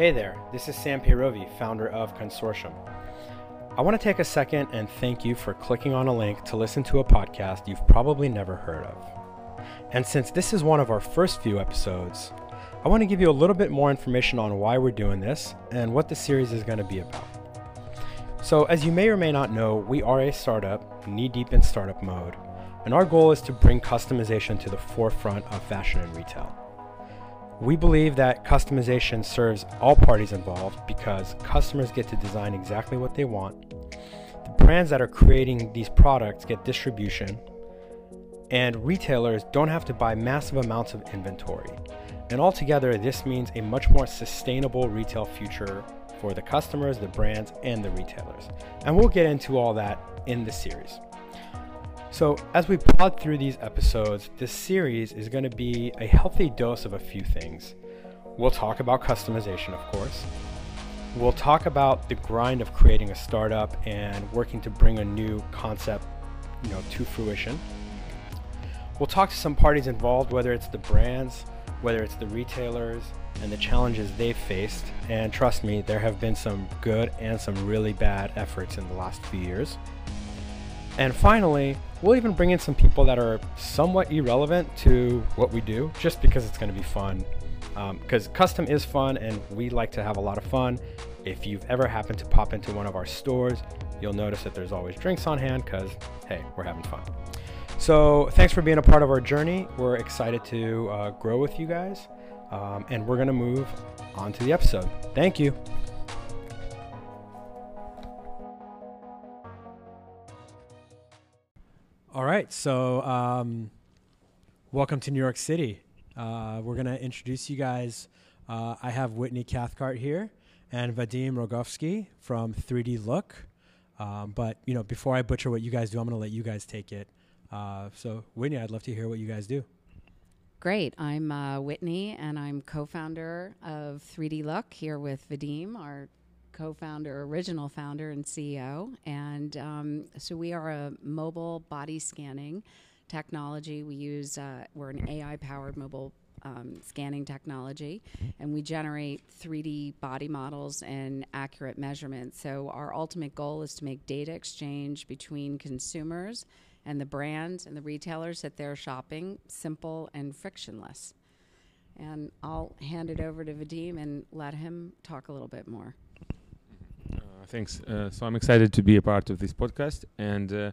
Hey there, this is Sam Pirovi, founder of Consortium. I want to take a second and thank you for clicking on a link to listen to a podcast you've probably never heard of. And since this is one of our first few episodes, I want to give you a little bit more information on why we're doing this and what the series is going to be about. So, as you may or may not know, we are a startup, knee deep in startup mode, and our goal is to bring customization to the forefront of fashion and retail. We believe that customization serves all parties involved because customers get to design exactly what they want. The brands that are creating these products get distribution, and retailers don't have to buy massive amounts of inventory. And altogether, this means a much more sustainable retail future for the customers, the brands, and the retailers. And we'll get into all that in the series. So, as we plod through these episodes, this series is going to be a healthy dose of a few things. We'll talk about customization, of course. We'll talk about the grind of creating a startup and working to bring a new concept, you know, to fruition. We'll talk to some parties involved, whether it's the brands, whether it's the retailers, and the challenges they've faced. And trust me, there have been some good and some really bad efforts in the last few years. And finally, we'll even bring in some people that are somewhat irrelevant to what we do just because it's going to be fun. Because um, custom is fun and we like to have a lot of fun. If you've ever happened to pop into one of our stores, you'll notice that there's always drinks on hand because, hey, we're having fun. So, thanks for being a part of our journey. We're excited to uh, grow with you guys. Um, and we're going to move on to the episode. Thank you. All right, so um, welcome to New York City. Uh, we're going to introduce you guys. Uh, I have Whitney Cathcart here and Vadim Rogovskiy from 3D Look. Um, but you know, before I butcher what you guys do, I'm going to let you guys take it. Uh, so, Whitney, I'd love to hear what you guys do. Great. I'm uh, Whitney, and I'm co-founder of 3D Look here with Vadim, our co-founder, original founder, and CEO. And um, so we are a mobile body scanning technology. We use uh, we're an AI-powered mobile um, scanning technology, and we generate 3D body models and accurate measurements. So our ultimate goal is to make data exchange between consumers and the brands and the retailers that they're shopping simple and frictionless. And I'll hand it over to Vadim and let him talk a little bit more. Thanks. Uh, so I'm excited to be a part of this podcast. And uh,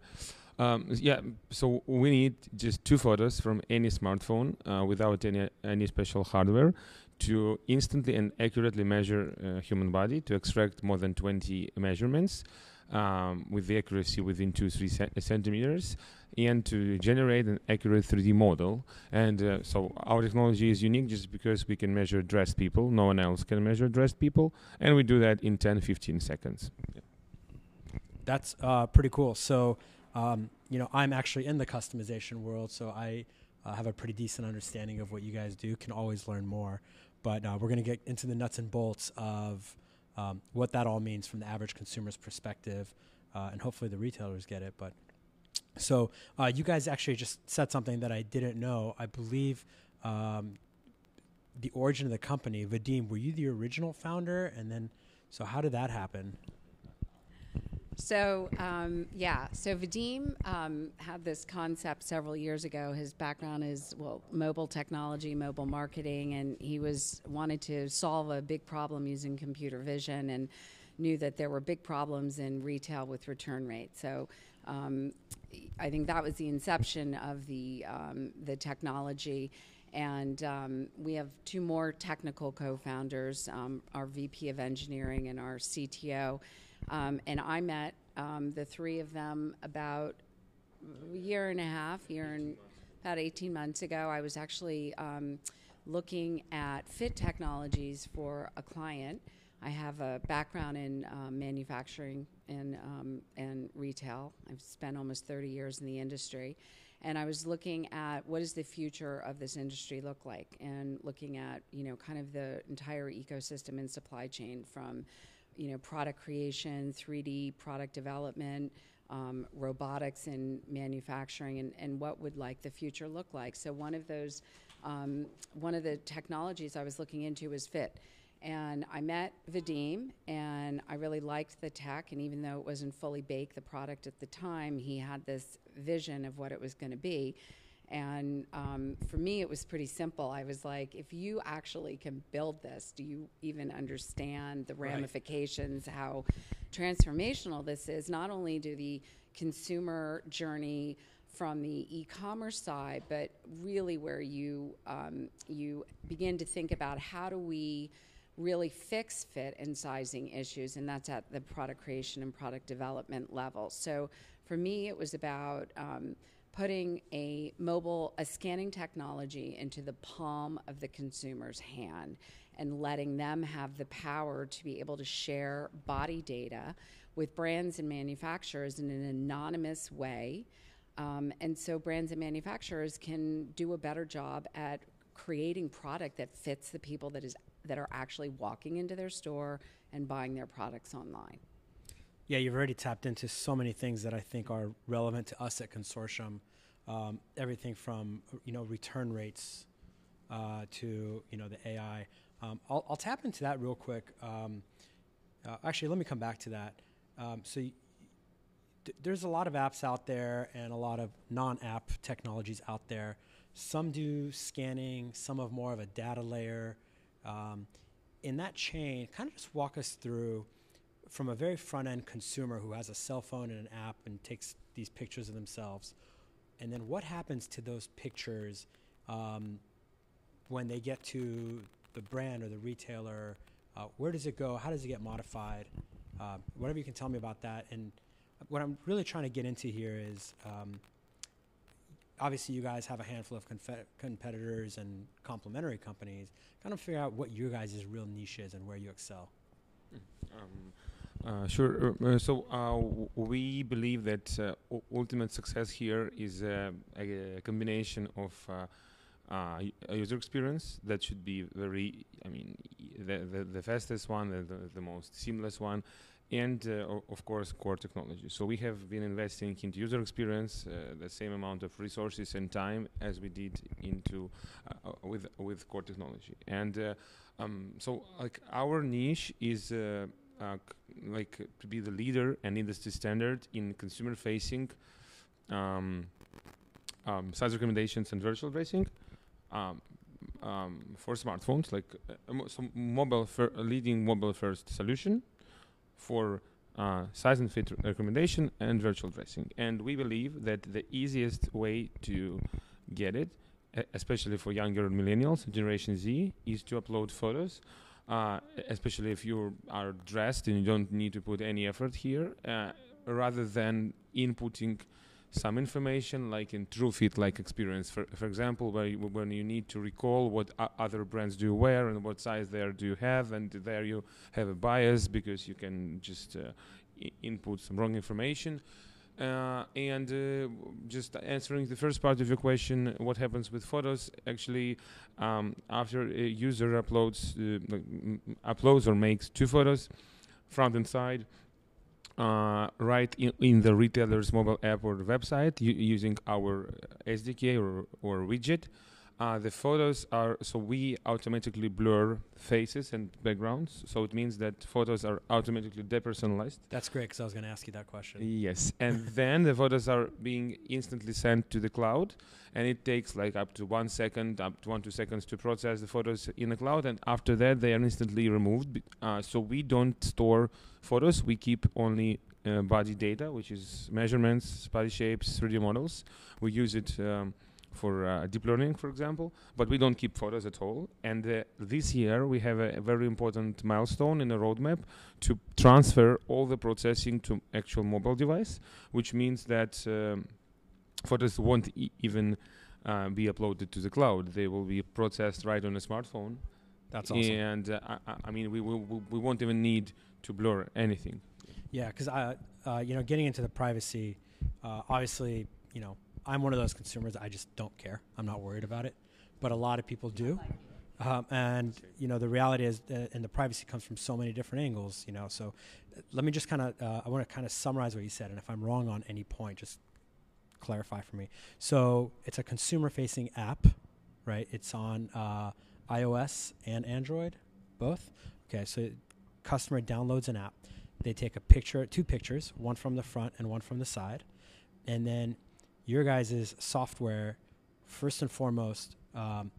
um, yeah, so we need just two photos from any smartphone uh, without any any special hardware to instantly and accurately measure uh, human body to extract more than 20 measurements um, with the accuracy within two three centimeters and to generate an accurate 3D model. And uh, so our technology is unique just because we can measure dressed people. No one else can measure dressed people. And we do that in 10, 15 seconds. Yeah. That's uh, pretty cool. So, um, you know, I'm actually in the customization world, so I uh, have a pretty decent understanding of what you guys do, can always learn more. But uh, we're going to get into the nuts and bolts of um, what that all means from the average consumer's perspective, uh, and hopefully the retailers get it. But so uh, you guys actually just said something that I didn't know. I believe um, the origin of the company, Vadim, were you the original founder? And then, so how did that happen? So um, yeah, so Vadim um, had this concept several years ago. His background is well, mobile technology, mobile marketing, and he was wanted to solve a big problem using computer vision, and knew that there were big problems in retail with return rates. So um, I think that was the inception of the um, the technology. And um, we have two more technical co-founders, um, our VP of engineering and our CTO. Um, and I met um, the three of them about a year and a half, year and about 18 months ago. I was actually looking at fit technologies for a client I have a background in um, manufacturing and, um, and retail. I've spent almost 30 years in the industry. And I was looking at what does the future of this industry look like and looking at, you know, kind of the entire ecosystem and supply chain from, you know, product creation, 3D product development, um, robotics and manufacturing and, and what would like the future look like. So one of those, um, one of the technologies I was looking into was FIT And I met Vadim, and I really liked the tech. And even though it wasn't fully baked, the product at the time, he had this vision of what it was going to be. And um, for me, it was pretty simple. I was like, if you actually can build this, do you even understand the Right. ramifications, how transformational this is? Not only do the consumer journey from the e-commerce side, but really where you um, you begin to think about how do we really fix fit and sizing issues, and that's at the product creation and product development level. So for me, it was about um, putting a mobile, a scanning technology into the palm of the consumer's hand and letting them have the power to be able to share body data with brands and manufacturers in an anonymous way. Um, and so brands and manufacturers can do a better job at creating product that fits the people that is that are actually walking into their store and buying their products online. Yeah, you've already tapped into so many things that I think are relevant to us at Consortium. Um, everything from you know return rates uh, to you know the AI. Um, I'll, I'll tap into that real quick. Um, uh, actually, let me come back to that. Um, so there's a lot of apps out there and a lot of non-app technologies out there. Some do scanning, some have more of a data layer. Um, in that chain, kind of just walk us through from a very front end consumer who has a cell phone and an app and takes these pictures of themselves, and then what happens to those pictures um, when they get to the brand or the retailer? Uh, where does it go? How does it get modified? Uh, whatever you can tell me about that. And what I'm really trying to get into here is um, obviously you guys have a handful of confe- competitors and complementary companies. Kind of figure out what your guys' real niche is and where you excel. Um, uh, sure. Uh, uh, so uh, we believe that uh, ultimate success here is uh, a, a combination of uh, user experience that should be very, I mean, the the, the fastest one, the, the, the most seamless one, and of course core technology. So we have been investing into user experience the same amount of resources and time as we did into with with core technology. And um, so like our niche is. Uh, uh, like to be the leader and industry standard in consumer facing um, um, size recommendations and virtual dressing um, um, for smartphones like uh, some mobile fir- leading mobile first solution for uh, size and fit recommendation and virtual dressing and we believe that the easiest way to get it especially for younger millennials generation z is to upload photos uh, especially if you are dressed and you don't need to put any effort here, uh, rather than inputting some information like in TrueFit like experience. For, for example, where you, when you need to recall what other brands do you wear and what size there do you have, and there you have a bias because you can just uh, input some wrong information. Uh, and uh, just answering the first part of your question, what happens with photos? Actually, um, after a user uploads uh, uploads or makes two photos, front and side, uh, right in, in the retailer's mobile app or website using our SDK or, or widget. Uh, the photos are so we automatically blur faces and backgrounds. So it means that photos are automatically depersonalized. That's great because I was going to ask you that question. Yes, and then the photos are being instantly sent to the cloud, and it takes like up to one second, up to one two seconds to process the photos in the cloud, and after that they are instantly removed. Uh, so we don't store photos; we keep only uh, body data, which is measurements, body shapes, 3D models. We use it. Um, for uh, deep learning, for example, but we don't keep photos at all. And uh, this year we have a, a very important milestone in the roadmap to transfer all the processing to actual mobile device, which means that um, photos won't e- even uh, be uploaded to the cloud. They will be processed right on a smartphone. That's awesome. And uh, I, I- mean, we, we, we won't even need to blur anything. Yeah, because I, uh, you know, getting into the privacy, uh, obviously, you know, I'm one of those consumers. I just don't care. I'm not worried about it, but a lot of people do. Um, and you know, the reality is, uh, and the privacy comes from so many different angles. You know, so let me just kind of, uh, I want to kind of summarize what you said, and if I'm wrong on any point, just clarify for me. So it's a consumer-facing app, right? It's on uh, iOS and Android. Both? Okay, so customer downloads an app. They take a picture, two pictures, one from the front and one from the side. And then your guys' software, first and foremost, um,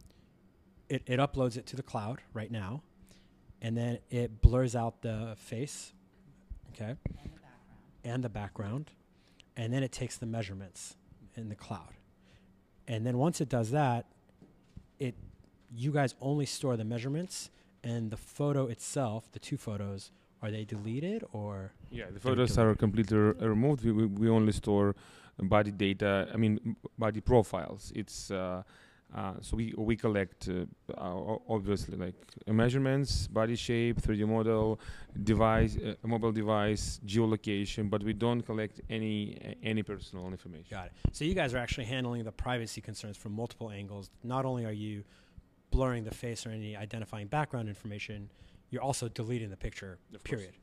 it, it uploads it to the cloud right now. And then it blurs out the face, okay, and the background. And then it takes the measurements in the cloud. And then once it does that, it you guys only store the measurements and the photo itself, the two photos, are they deleted or Yeah, the photos are completely r- removed. We, we, we only store body data. I mean, body profiles. It's uh, uh, so we we collect uh, uh, obviously like uh, measurements, body shape, 3D model, device, uh, mobile device, geolocation, but we don't collect any uh, any personal information. got it? So you guys are actually handling the privacy concerns from multiple angles. Not only are you blurring the face or any identifying background information, you're also deleting the picture. Of course. period.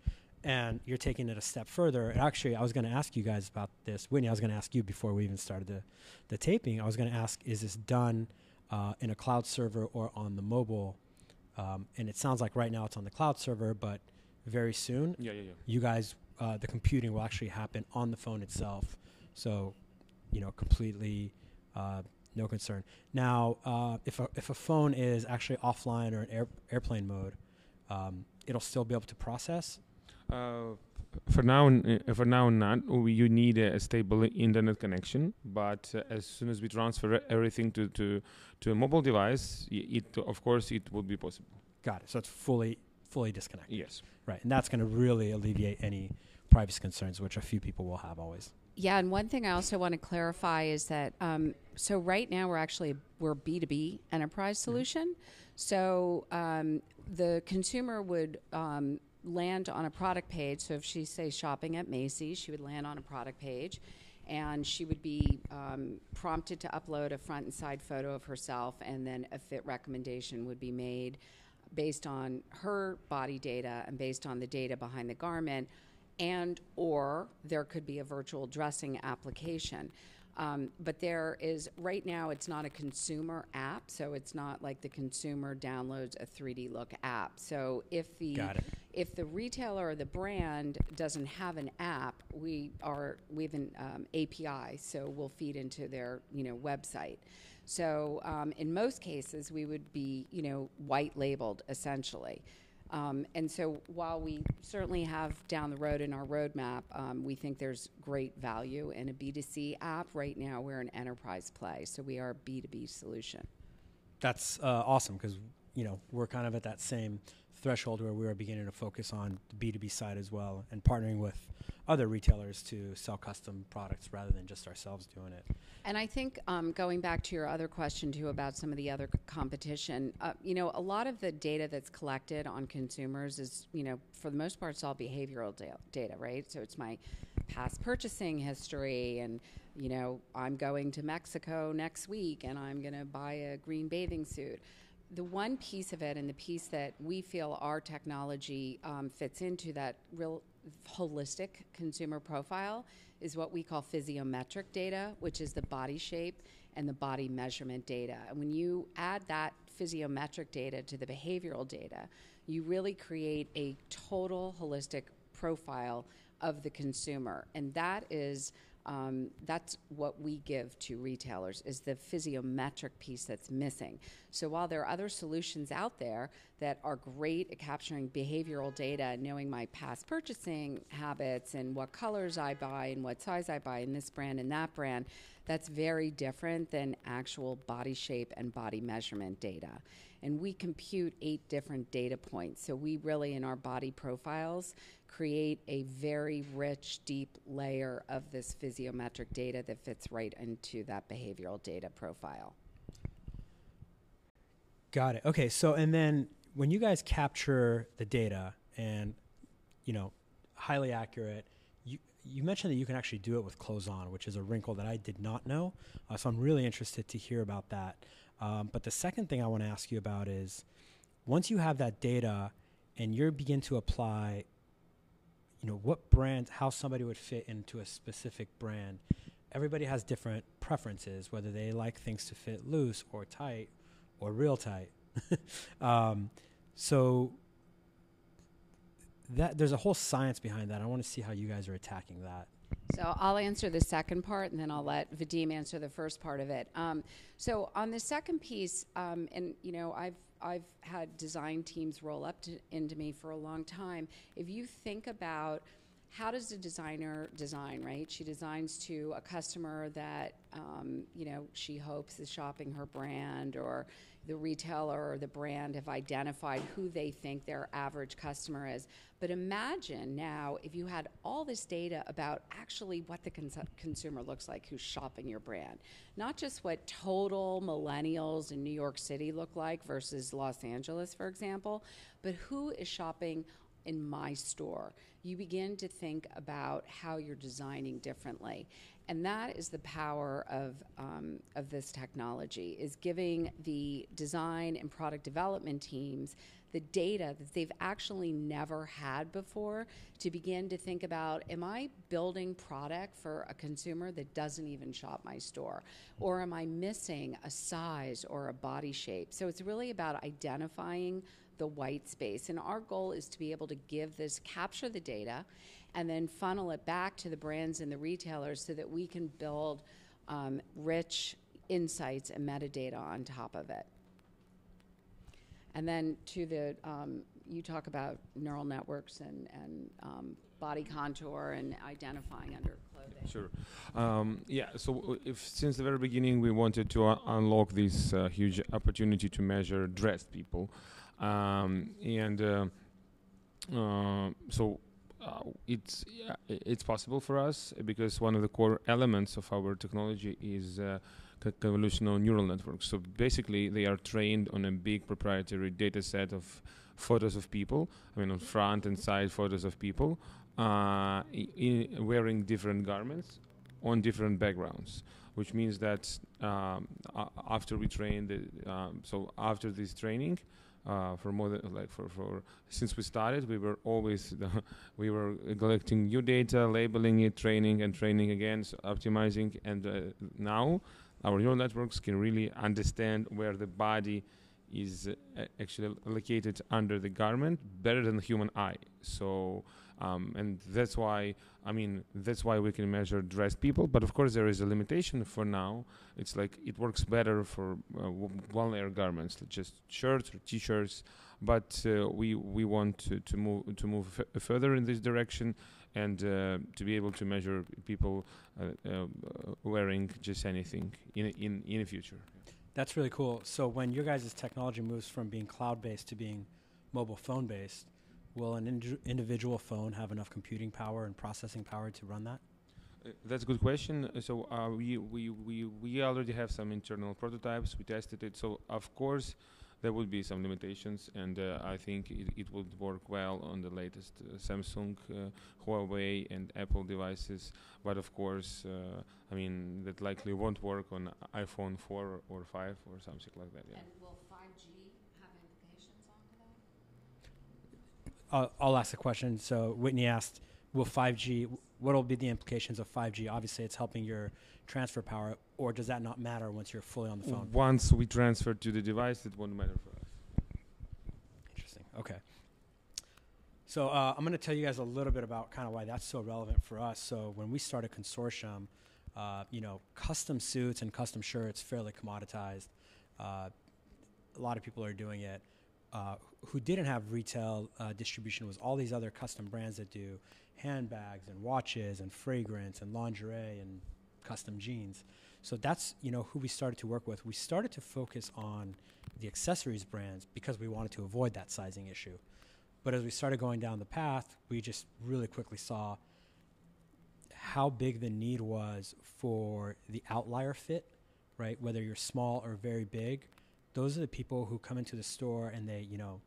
And you're taking it a step further. And actually, I was going to ask you guys about this. Whitney, I was going to ask you before we even started the, the taping. I was going to ask, is this done uh, in a cloud server or on the mobile? Um, and it sounds like right now it's on the cloud server, but very soon, Yeah, yeah, yeah. you guys, uh, the computing will actually happen on the phone itself. So, you know, completely uh, no concern. Now, uh, if, a, if a phone is actually offline or in air, airplane mode, um, it'll still be able to process. Uh, for now, uh, for now, not. We, you need a, a stable internet connection. But uh, as soon as we transfer everything to, to, to a mobile device, it of course it would be possible. Got it. So it's fully fully disconnected. Yes. Right. And that's going to really alleviate any privacy concerns, which a few people will have always. Yeah, and one thing I also want to clarify is that um, so right now we're actually we're B two B enterprise solution. So um, the consumer would um, land on a product page. So if she say shopping at Macy's, she would land on a product page, and she would be um, prompted to upload a front and side photo of herself, and then a fit recommendation would be made based on her body data and based on the data behind the garment and or there could be a virtual dressing application. Um, but there is right now it's not a consumer app so it's not like the consumer downloads a 3d look app. So if the if the retailer or the brand doesn't have an app we are we have an um, api so we'll feed into their you know website. So um, in most cases, we would be, you know, white labeled essentially. Um, and so while we certainly have down the road in our roadmap, um, we think there's great value in a B2C app. Right now, we're an enterprise play, so we are a B2B solution. That's uh, awesome because you know we're kind of at that same threshold where we are beginning to focus on the B two B side as well and partnering with other retailers to sell custom products rather than just ourselves doing it. And I think um, going back to your other question too about some of the other c- competition, uh, you know, a lot of the data that's collected on consumers is, you know, for the most part, it's all behavioral da- data, right? So it's my past purchasing history, and you know, I'm going to Mexico next week, and I'm going to buy a green bathing suit. The one piece of it, and the piece that we feel our technology um, fits into that real holistic consumer profile is what we call physiometric data, which is the body shape and the body measurement data. And when you add that physiometric data to the behavioral data, you really create a total holistic profile of the consumer. And that is um, that's what we give to retailers is the physiometric piece that's missing. So while there are other solutions out there that are great at capturing behavioral data knowing my past purchasing habits and what colors I buy and what size I buy in this brand and that brand, that's very different than actual body shape and body measurement data. And we compute eight different data points. So we really, in our body profiles, create a very rich, deep layer of this physiometric data that fits right into that behavioral data profile. Got it. Okay. So, and then when you guys capture the data and, you know, highly accurate, you, you mentioned that you can actually do it with clothes on, which is a wrinkle that I did not know. Uh, so I'm really interested to hear about that. Um, but the second thing I want to ask you about is once you have that data and you begin to apply, you know, what brand, how somebody would fit into a specific brand, everybody has different preferences, whether they like things to fit loose or tight or real tight. um, so that there's a whole science behind that. I want to see how you guys are attacking that. So I'll answer the second part, and then I'll let Vadim answer the first part of it. Um, so on the second piece, um, and you know, I've I've had design teams roll up to, into me for a long time. If you think about how does a designer design, right? She designs to a customer that, um, you know, she hopes is shopping her brand or the retailer or the brand have identified who they think their average customer is. But imagine now if you had all this data about actually what the cons- consumer looks like who's shopping your brand, not just what total millennials in New York City look like versus Los Angeles, for example, but who is shopping in my store. You begin to think about how you're designing differently. And that is the power of, um, of this technology, is giving the design and product development teams the data that they've actually never had before to begin to think about am I building product for a consumer that doesn't even shop my store? Or am I missing a size or a body shape? So it's really about identifying the white space. And our goal is to be able to give this, capture the data, and then funnel it back to the brands and the retailers so that we can build um, rich insights and metadata on top of it. And then to the, um, you talk about neural networks and, and um, body contour and identifying under clothing. Sure. Um, yeah. So if since the very beginning we wanted to uh, unlock this uh, huge opportunity to measure dressed people, um, and uh, uh, so uh, it's it's possible for us because one of the core elements of our technology is convolutional neural networks. So basically, they are trained on a big proprietary data set of photos of people. I mean, on front and side photos of people uh, wearing different garments on different backgrounds. Which means that um, after we train the, um, so after this training, uh, for more than like for, for since we started we were always we were collecting new data labeling it training and training again so optimizing and uh, now our neural networks can really understand where the body is uh, actually located under the garment better than the human eye. So um, and that's why I mean that's why we can measure dressed people. But of course there is a limitation for now. It's like it works better for uh, one layer garments, just shirts or t-shirts. But uh, we we want to, to move to move f- further in this direction and uh, to be able to measure people uh, uh, wearing just anything in in in the future. That's really cool. So when your guys' technology moves from being cloud-based to being mobile phone-based, Will an ind- individual phone have enough computing power and processing power to run that? Uh, that's a good question. Uh, so uh, we, we, we, we already have some internal prototypes. We tested it. So of course, there would be some limitations, and uh, I think it, it would work well on the latest uh, Samsung, uh, Huawei, and Apple devices. But of course, I mean that likely won't work on iPhone 4 or 5 or something like that. Yeah. And will 5G have implications onto that? I'll, I'll ask a question. So Whitney asked, will 5G, what will be the implications of 5G? Obviously, it's helping your transfer power, or does that not matter once you're fully on the phone? Once we transfer to the device, it won't matter for us. Interesting. Okay. So uh, I'm going to tell you guys a little bit about kind of why that's so relevant for us. So when we started consortium, uh, you know, custom suits and custom shirts fairly commoditized. Uh, a lot of people are doing it. Who didn't have retail uh, distribution was all these other custom brands that do handbags and watches and fragrance and lingerie and custom jeans. So that's you know who we started to work with. We started to focus on the accessories brands because we wanted to avoid that sizing issue. But as we started going down the path, we just really quickly saw how big the need was for the outlier fit, right? Whether you're small or very big, those are the people who come into the store and they, you know,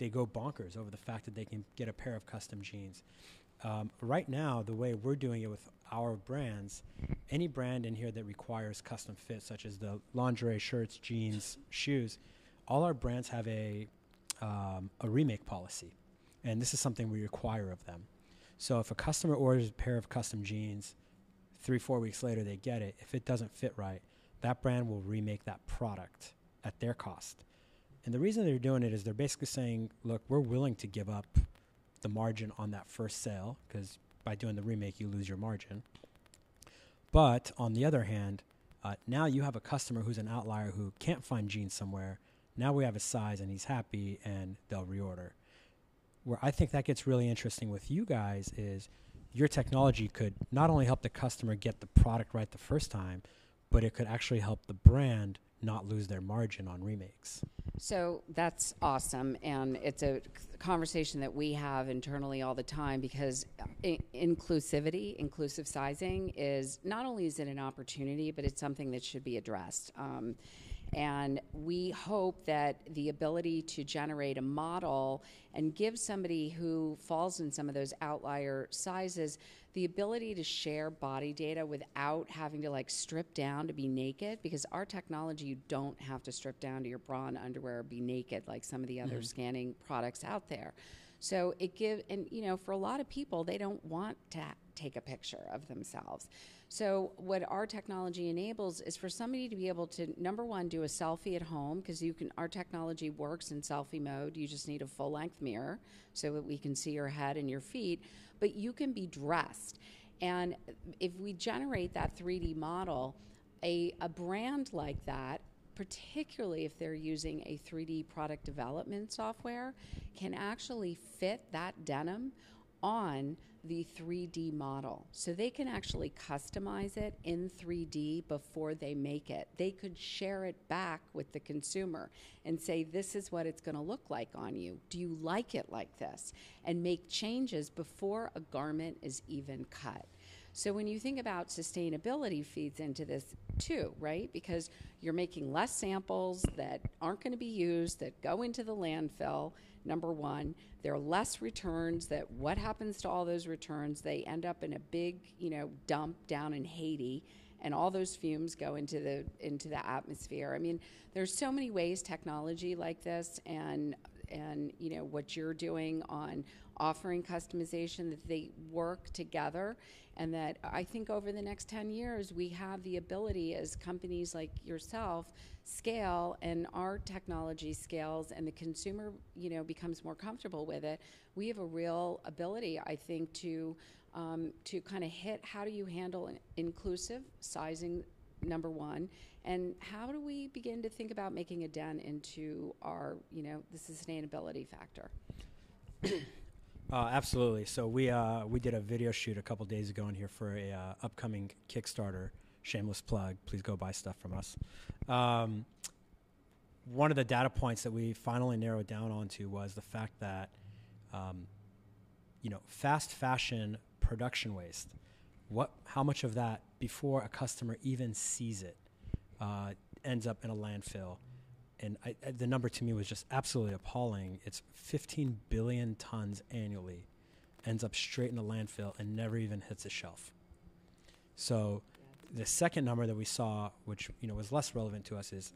they go bonkers over the fact that they can get a pair of custom jeans. Um, right now, the way we're doing it with our brands, any brand in here that requires custom fit, such as the lingerie, shirts, jeans, shoes, all our brands have a um, a remake policy, and this is something we require of them. So if a customer orders a pair of custom jeans, three four weeks later they get it. If it doesn't fit right, that brand will remake that product at their cost. And the reason they're doing it is they're basically saying, look, we're willing to give up the margin on that first sale because by doing the remake, you lose your margin. But on the other hand, uh, now you have a customer who's an outlier who can't find jeans somewhere. Now we have a size and he's happy and they'll reorder. Where I think that gets really interesting with you guys is your technology could not only help the customer get the product right the first time, but it could actually help the brand not lose their margin on remakes. So that's awesome, and it's a conversation that we have internally all the time because I- inclusivity, inclusive sizing, is not only is it an opportunity, but it's something that should be addressed. Um, and we hope that the ability to generate a model and give somebody who falls in some of those outlier sizes the ability to share body data without having to like strip down to be naked because our technology you don't have to strip down to your bra and underwear or be naked like some of the other mm-hmm. scanning products out there. So it give and you know for a lot of people they don't want to take a picture of themselves so what our technology enables is for somebody to be able to number one do a selfie at home because you can our technology works in selfie mode. You just need a full length mirror so that we can see your head and your feet but you can be dressed. And if we generate that 3d model a, a brand like that particularly if they're using a 3D product development software, can actually fit that denim on the 3D model. So they can actually customize it in 3D before they make it. They could share it back with the consumer and say, This is what it's going to look like on you. Do you like it like this? And make changes before a garment is even cut. So when you think about sustainability feeds into this too, right? Because you're making less samples that aren't going to be used that go into the landfill. Number 1, there are less returns that what happens to all those returns? They end up in a big, you know, dump down in Haiti and all those fumes go into the into the atmosphere. I mean, there's so many ways technology like this and and you know what you're doing on offering customization that they work together and that I think over the next 10 years we have the ability as companies like yourself scale and our technology scales and the consumer you know becomes more comfortable with it we have a real ability I think to um, to kind of hit how do you handle inclusive sizing number one and how do we begin to think about making a dent into our you know the sustainability factor Uh, absolutely. So we uh, we did a video shoot a couple days ago in here for a uh, upcoming Kickstarter. Shameless plug. Please go buy stuff from us. Um, one of the data points that we finally narrowed down onto was the fact that, um, you know, fast fashion production waste. What? How much of that before a customer even sees it uh, ends up in a landfill? And I, I, the number to me was just absolutely appalling. It's 15 billion tons annually, ends up straight in the landfill and never even hits a shelf. So, the second number that we saw, which you know was less relevant to us, is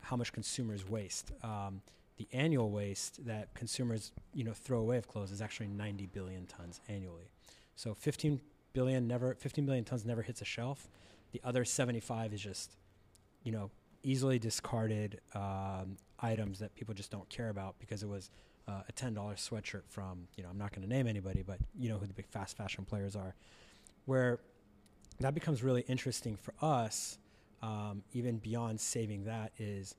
how much consumers waste. Um, the annual waste that consumers you know throw away of clothes is actually 90 billion tons annually. So 15 billion never 15 billion tons never hits a shelf. The other 75 is just you know easily discarded um, items that people just don't care about because it was uh, a ten dollar sweatshirt from you know I'm not going to name anybody, but you know who the big fast fashion players are. Where that becomes really interesting for us, um, even beyond saving that, is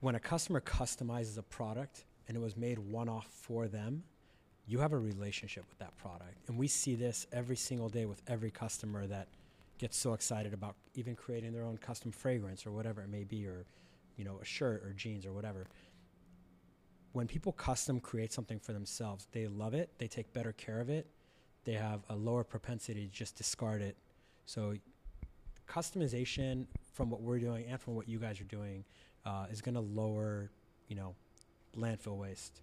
when a customer customizes a product and it was made one off for them, you have a relationship with that product. And we see this every single day with every customer that gets so excited about even creating their own custom fragrance or whatever it may be, or you know, a shirt or jeans or whatever. When people custom create something for themselves, they love it. They take better care of it. They have a lower propensity to just discard it. So, customization from what we're doing and from what you guys are doing uh, is going to lower, you know, landfill waste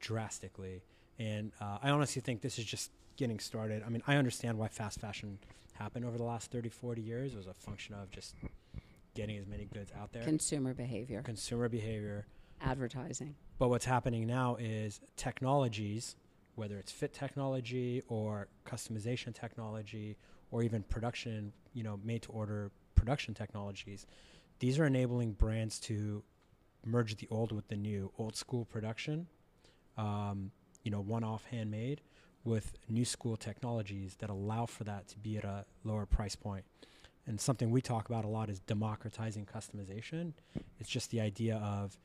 drastically. And uh, I honestly think this is just getting started. I mean, I understand why fast fashion happened over the last 30, 40 years. It was a function of just getting as many goods out there. consumer behavior Consumer behavior. advertising But what's happening now is technologies, whether it's fit technology or customization technology or even production, you know, made to order production technologies, these are enabling brands to merge the old with the new, old school production um, you know, one-off handmade with new school technologies that allow for that to be at a lower price point. And something we talk about a lot is democratizing customization. It's just the idea of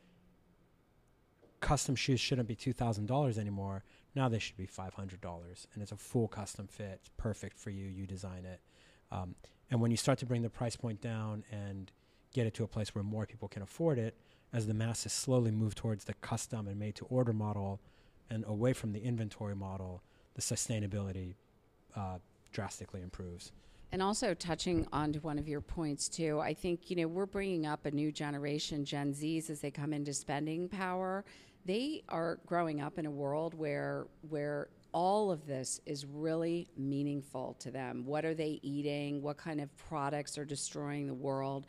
custom shoes shouldn't be $2,000 anymore. Now they should be $500. And it's a full custom fit. It's perfect for you. You design it. Um, and when you start to bring the price point down and get it to a place where more people can afford it, as the masses slowly move towards the custom and made to order model and away from the inventory model, the sustainability uh, drastically improves. And also touching on to one of your points too, I think you know we're bringing up a new generation, Gen Zs, as they come into spending power. They are growing up in a world where where all of this is really meaningful to them. What are they eating? What kind of products are destroying the world?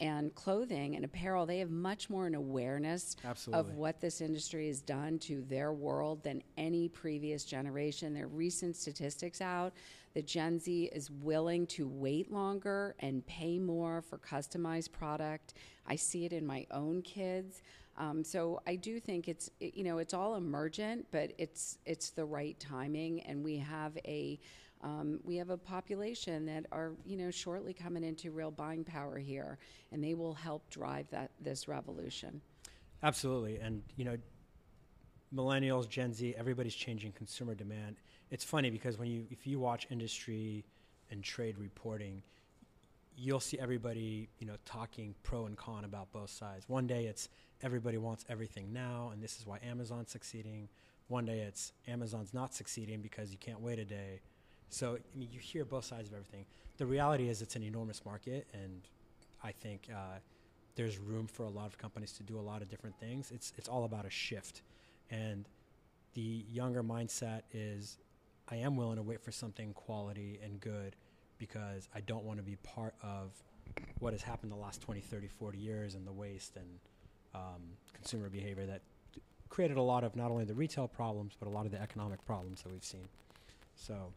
And clothing and apparel, they have much more an awareness Absolutely. of what this industry has done to their world than any previous generation. There are recent statistics out that Gen Z is willing to wait longer and pay more for customized product. I see it in my own kids. Um, so I do think it's you know it's all emergent, but it's it's the right timing, and we have a um, we have a population that are, you know, shortly coming into real buying power here, and they will help drive that this revolution. Absolutely, and you know, millennials, Gen Z, everybody's changing consumer demand. It's funny because when you, if you watch industry and trade reporting, you'll see everybody, you know, talking pro and con about both sides. One day it's everybody wants everything now, and this is why Amazon's succeeding. One day it's Amazon's not succeeding because you can't wait a day so I mean, you hear both sides of everything. The reality is, it's an enormous market, and I think uh, there's room for a lot of companies to do a lot of different things. It's it's all about a shift, and the younger mindset is, I am willing to wait for something quality and good, because I don't want to be part of what has happened the last 20, 30, 40 years and the waste and um, consumer behavior that created a lot of not only the retail problems but a lot of the economic problems that we've seen. So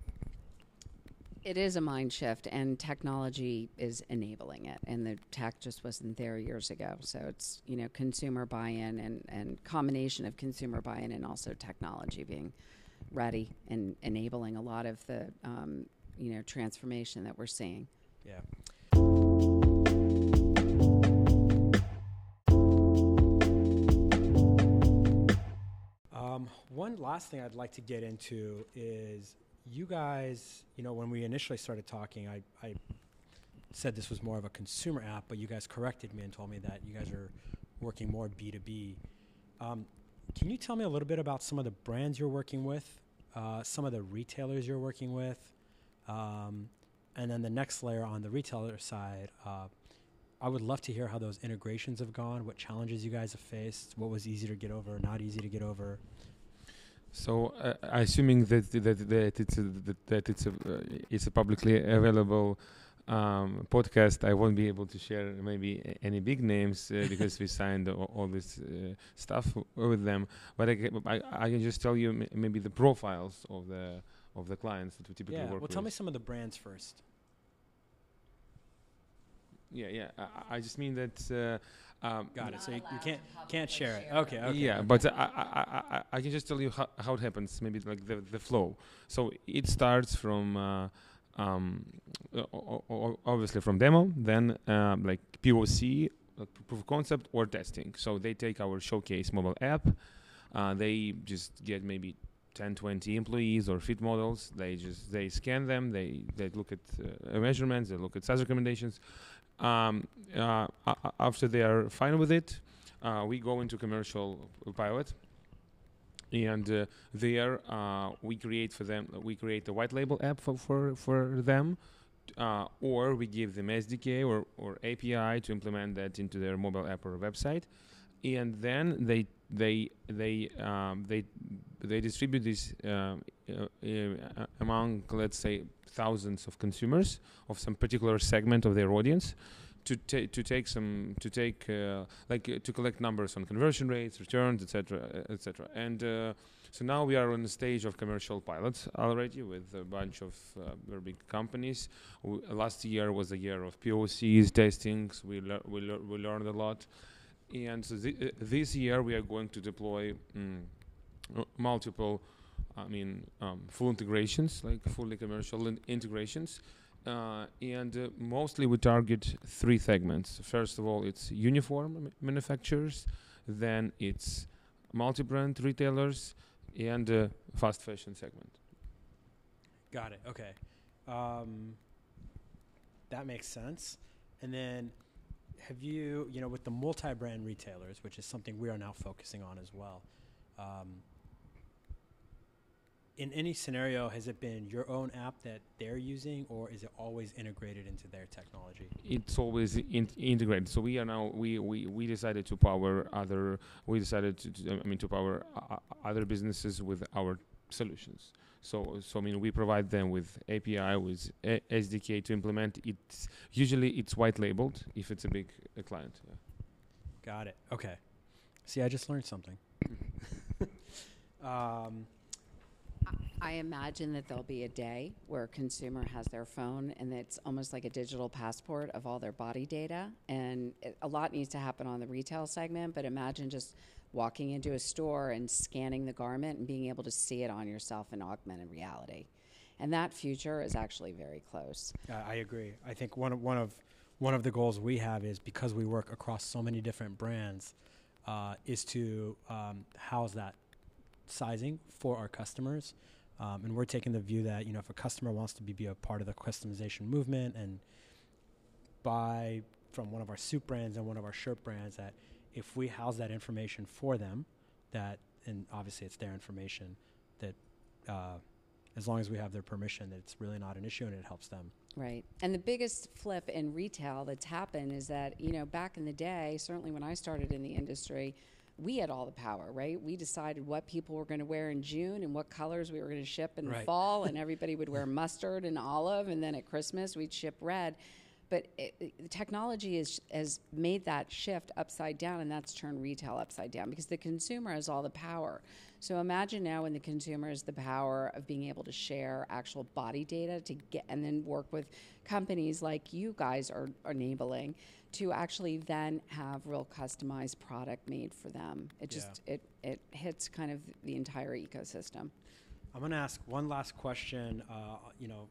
it is a mind shift, and technology is enabling it. And the tech just wasn't there years ago. So it's you know consumer buy-in and and combination of consumer buy-in and also technology being ready and enabling a lot of the um, you know transformation that we're seeing. Yeah. Um, one last thing I'd like to get into is you guys, you know, when we initially started talking, I, I said this was more of a consumer app, but you guys corrected me and told me that you guys are working more B2B. Um, can you tell me a little bit about some of the brands you're working with, uh, some of the retailers you're working with, um, and then the next layer on the retailer side? Uh, I would love to hear how those integrations have gone, what challenges you guys have faced, what was easy to get over, not easy to get over. So, uh, assuming that that, that it's a, that, that it's a uh, it's a publicly available um, podcast, I won't be able to share maybe any big names uh, because we signed all, all this uh, stuff with them. But I, I, I, can just tell you maybe the profiles of the of the clients that we typically yeah, work well, with. Well, tell me some of the brands first. Yeah, yeah. I, I just mean that uh, um, Got it. So you, you can't can't share it. Okay. Okay. Yeah, but I, I, I, I can just tell you how, how it happens. Maybe like the the flow. So it starts from. Uh, um, obviously from demo, then um, like POC, like proof of concept or testing. So they take our showcase mobile app, uh, they just get maybe 10, 20 employees or fit models. They just they scan them. They they look at uh, measurements. They look at size recommendations, um, uh, after they are fine with it, uh, we go into commercial pilot, and uh, there uh, we create for them. We create a white label app for for, for them, uh, or we give them SDK or or API to implement that into their mobile app or website, and then they they they um, they they distribute this uh, among let's say thousands of consumers of some particular segment of their audience to take to take some to take uh, like uh, to collect numbers on conversion rates, returns, etc., etc. And uh, so now we are on the stage of commercial pilots already with a bunch of uh, very big companies. W last year was a year of POCs, testings. We le we, le we learned a lot, and th this year we are going to deploy. Mm, uh, multiple, I mean, um, full integrations, like fully commercial in- integrations. Uh, and uh, mostly we target three segments. First of all, it's uniform manufacturers, then it's multi-brand retailers, and uh, fast fashion segment. Got it. Okay. Um, that makes sense. And then have you, you know, with the multi brand retailers, which is something we are now focusing on as well, um, in any scenario, has it been your own app that they're using, or is it always integrated into their technology? it's always in- integrated. So we are now we, we, we decided to power other we decided to, to I mean to power uh, other businesses with our solutions. So so I mean we provide them with API with a- SDK to implement. It's usually it's white labeled if it's a big uh, client. Yeah. Got it. Okay. See, I just learned something. um, I imagine that there'll be a day where a consumer has their phone and it's almost like a digital passport of all their body data. And it, a lot needs to happen on the retail segment, but imagine just walking into a store and scanning the garment and being able to see it on yourself in augmented reality. And that future is actually very close. I I agree. I think one of one of one of the goals we have is because we work across so many different brands, uh, is to um, house that sizing for our customers. Um, and we're taking the view that you know if a customer wants to be, be a part of the customization movement and buy from one of our suit brands and one of our shirt brands, that if we house that information for them, that and obviously it's their information, that uh, as long as we have their permission, that it's really not an issue and it helps them. Right. And the biggest flip in retail that's happened is that, you know, back in the day, certainly when I started in the industry, we had all the power, right? We decided what people were going to wear in June and what colors we were going to ship in the fall, and everybody would wear mustard and olive, and then at Christmas we'd ship red. But it, it- technology is, has made that shift upside down, and that's turned retail upside down because the consumer has all the power. So imagine now when the consumer has the power of being able to share actual body data to get, and then work with companies like you guys are, are enabling to actually then have real customized product made for them. It just it it hits kind of the entire ecosystem. I'm going to ask one last question. Uh, you know,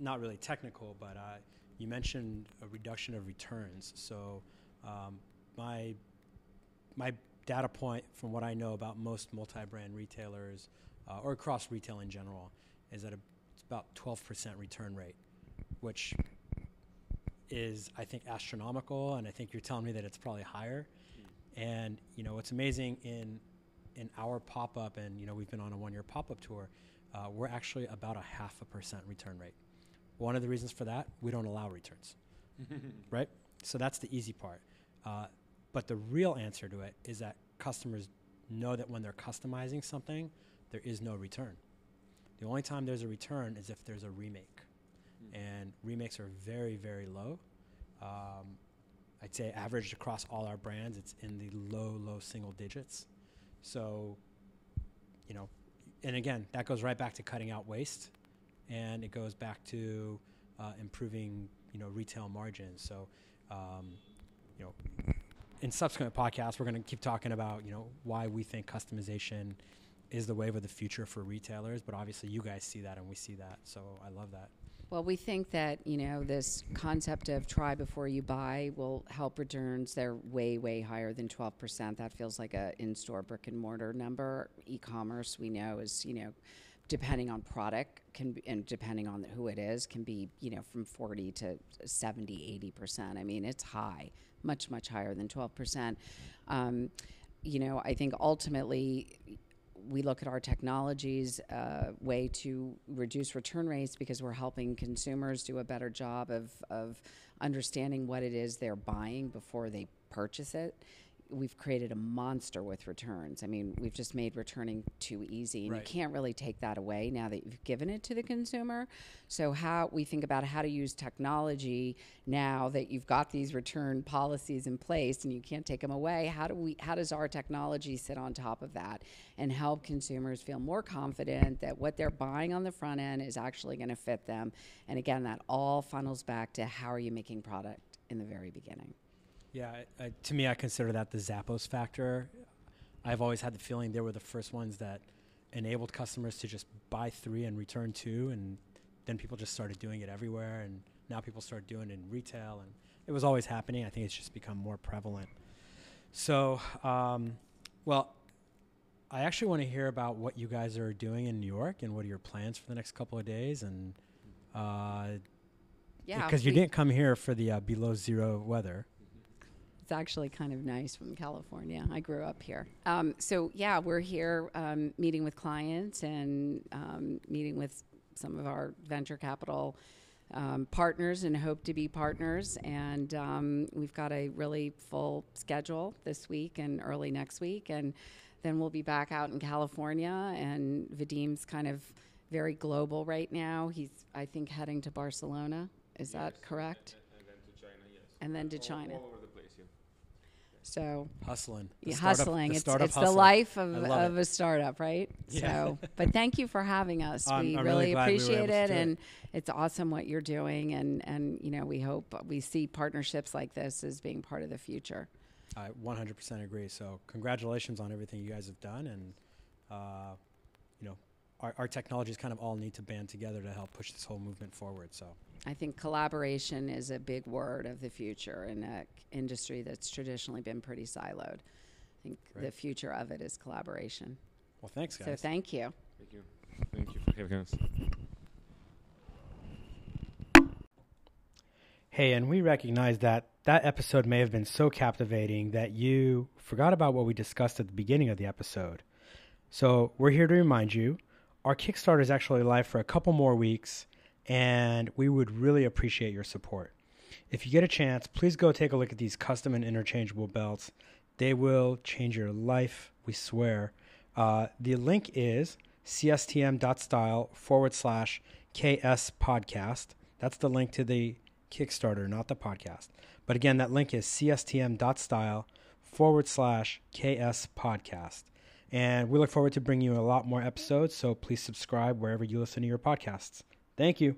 not really technical, but uh, you mentioned a reduction of returns. So, um, my my data point from what I know about most multi-brand retailers uh, or across retail in general is that it's about 12% return rate, which is I think astronomical, and I think you're telling me that it's probably higher. And you know what's amazing in in our pop up, and you know we've been on a one year pop up tour. Uh, we're actually about a half a percent return rate. One of the reasons for that, we don't allow returns, right? So that's the easy part. Uh, but the real answer to it is that customers know that when they're customizing something, there is no return. The only time there's a return is if there's a remake, and remakes are very, very low. Um, I'd say averaged across all our brands, it's in the low, low single digits. So, you know, and again, that goes right back to cutting out waste, and it goes back to uh, improving, you know, retail margins. So, um, you know, in subsequent podcasts, we're going to keep talking about, you know, why we think customization is the wave of the future for retailers. But obviously, you guys see that, and we see that. So I love that. Well, we think that you know this concept of try before you buy will help returns. They're way, way higher than twelve percent. That feels like a in-store brick and mortar number. E-commerce, we know, is you know, depending on product can be, and depending on who it is, can be you know from forty to 70, 80 percent. I mean, it's high, much, much higher than twelve percent. Um, you know, I think ultimately we look at our technologies uh, way to reduce return rates because we're helping consumers do a better job of, of understanding what it is they're buying before they purchase it. We've created a monster with returns. I mean, we've just made returning too easy, and Right. you can't really take that away now that you've given it to the consumer. So, how we think about how to use technology now that you've got these return policies in place and you can't take them away. How do we? How does our technology sit on top of that and help consumers feel more confident that what they're buying on the front end is actually going to fit them? And again, that all funnels back to how are you making product in the very beginning. Yeah, I, I, to me, I consider that the Zappos factor. I've always had the feeling they were the first ones that enabled customers to just buy three and return two, and then people just started doing it everywhere, and now people start doing it in retail, and it was always happening. I think it's just become more prevalent. So, um, well, I actually want to hear about what you guys are doing in New York and what are your plans for the next couple of days, and uh, Yeah, because you didn't come here for the uh, below zero weather. It's actually kind of nice from California. I grew up here. Um, so, yeah, we're here um, meeting with clients and um, meeting with some of our venture capital um, partners and hope to be partners. And um, we've got a really full schedule this week and early next week. And then we'll be back out in California. And Vadim's kind of very global right now. He's, I think, heading to Barcelona. Is that correct? And then to China, yes. And then to China. the place, So Hustling, The yeah, startup- hustling. the It's, it's the life of, of a startup, right? Yeah. So, but thank you for having us. I'm- we I'm really really glad we appreciate it, do it. and it's awesome what you're doing. And and you know, we hope we see partnerships like this as being part of the future. I 100% agree. So, congratulations on everything you guys have done, and uh, you know, our, our technologies kind of all need to band together to help push this whole movement forward. So, I think collaboration is a big word of the future in an industry that's traditionally been pretty siloed. I think the future of it is collaboration. well, thanks, guys. So thank you. Thank you. Thank you for having us. Hey, and we recognize that that episode may have been so captivating that you forgot about what we discussed at the beginning of the episode. So, we're here to remind you our Kickstarter is actually live for a couple more weeks, and we would really appreciate your support. If you get a chance, please go take a look at these custom and interchangeable belts. They will change your life, we swear. Uh, the link is cstm.style forward slash KS podcast. That's the link to the Kickstarter, not the podcast. But again, that link is cstm.style forward slash KS podcast. And we look forward to bringing you a lot more episodes, so please subscribe wherever you listen to your podcasts. Thank you.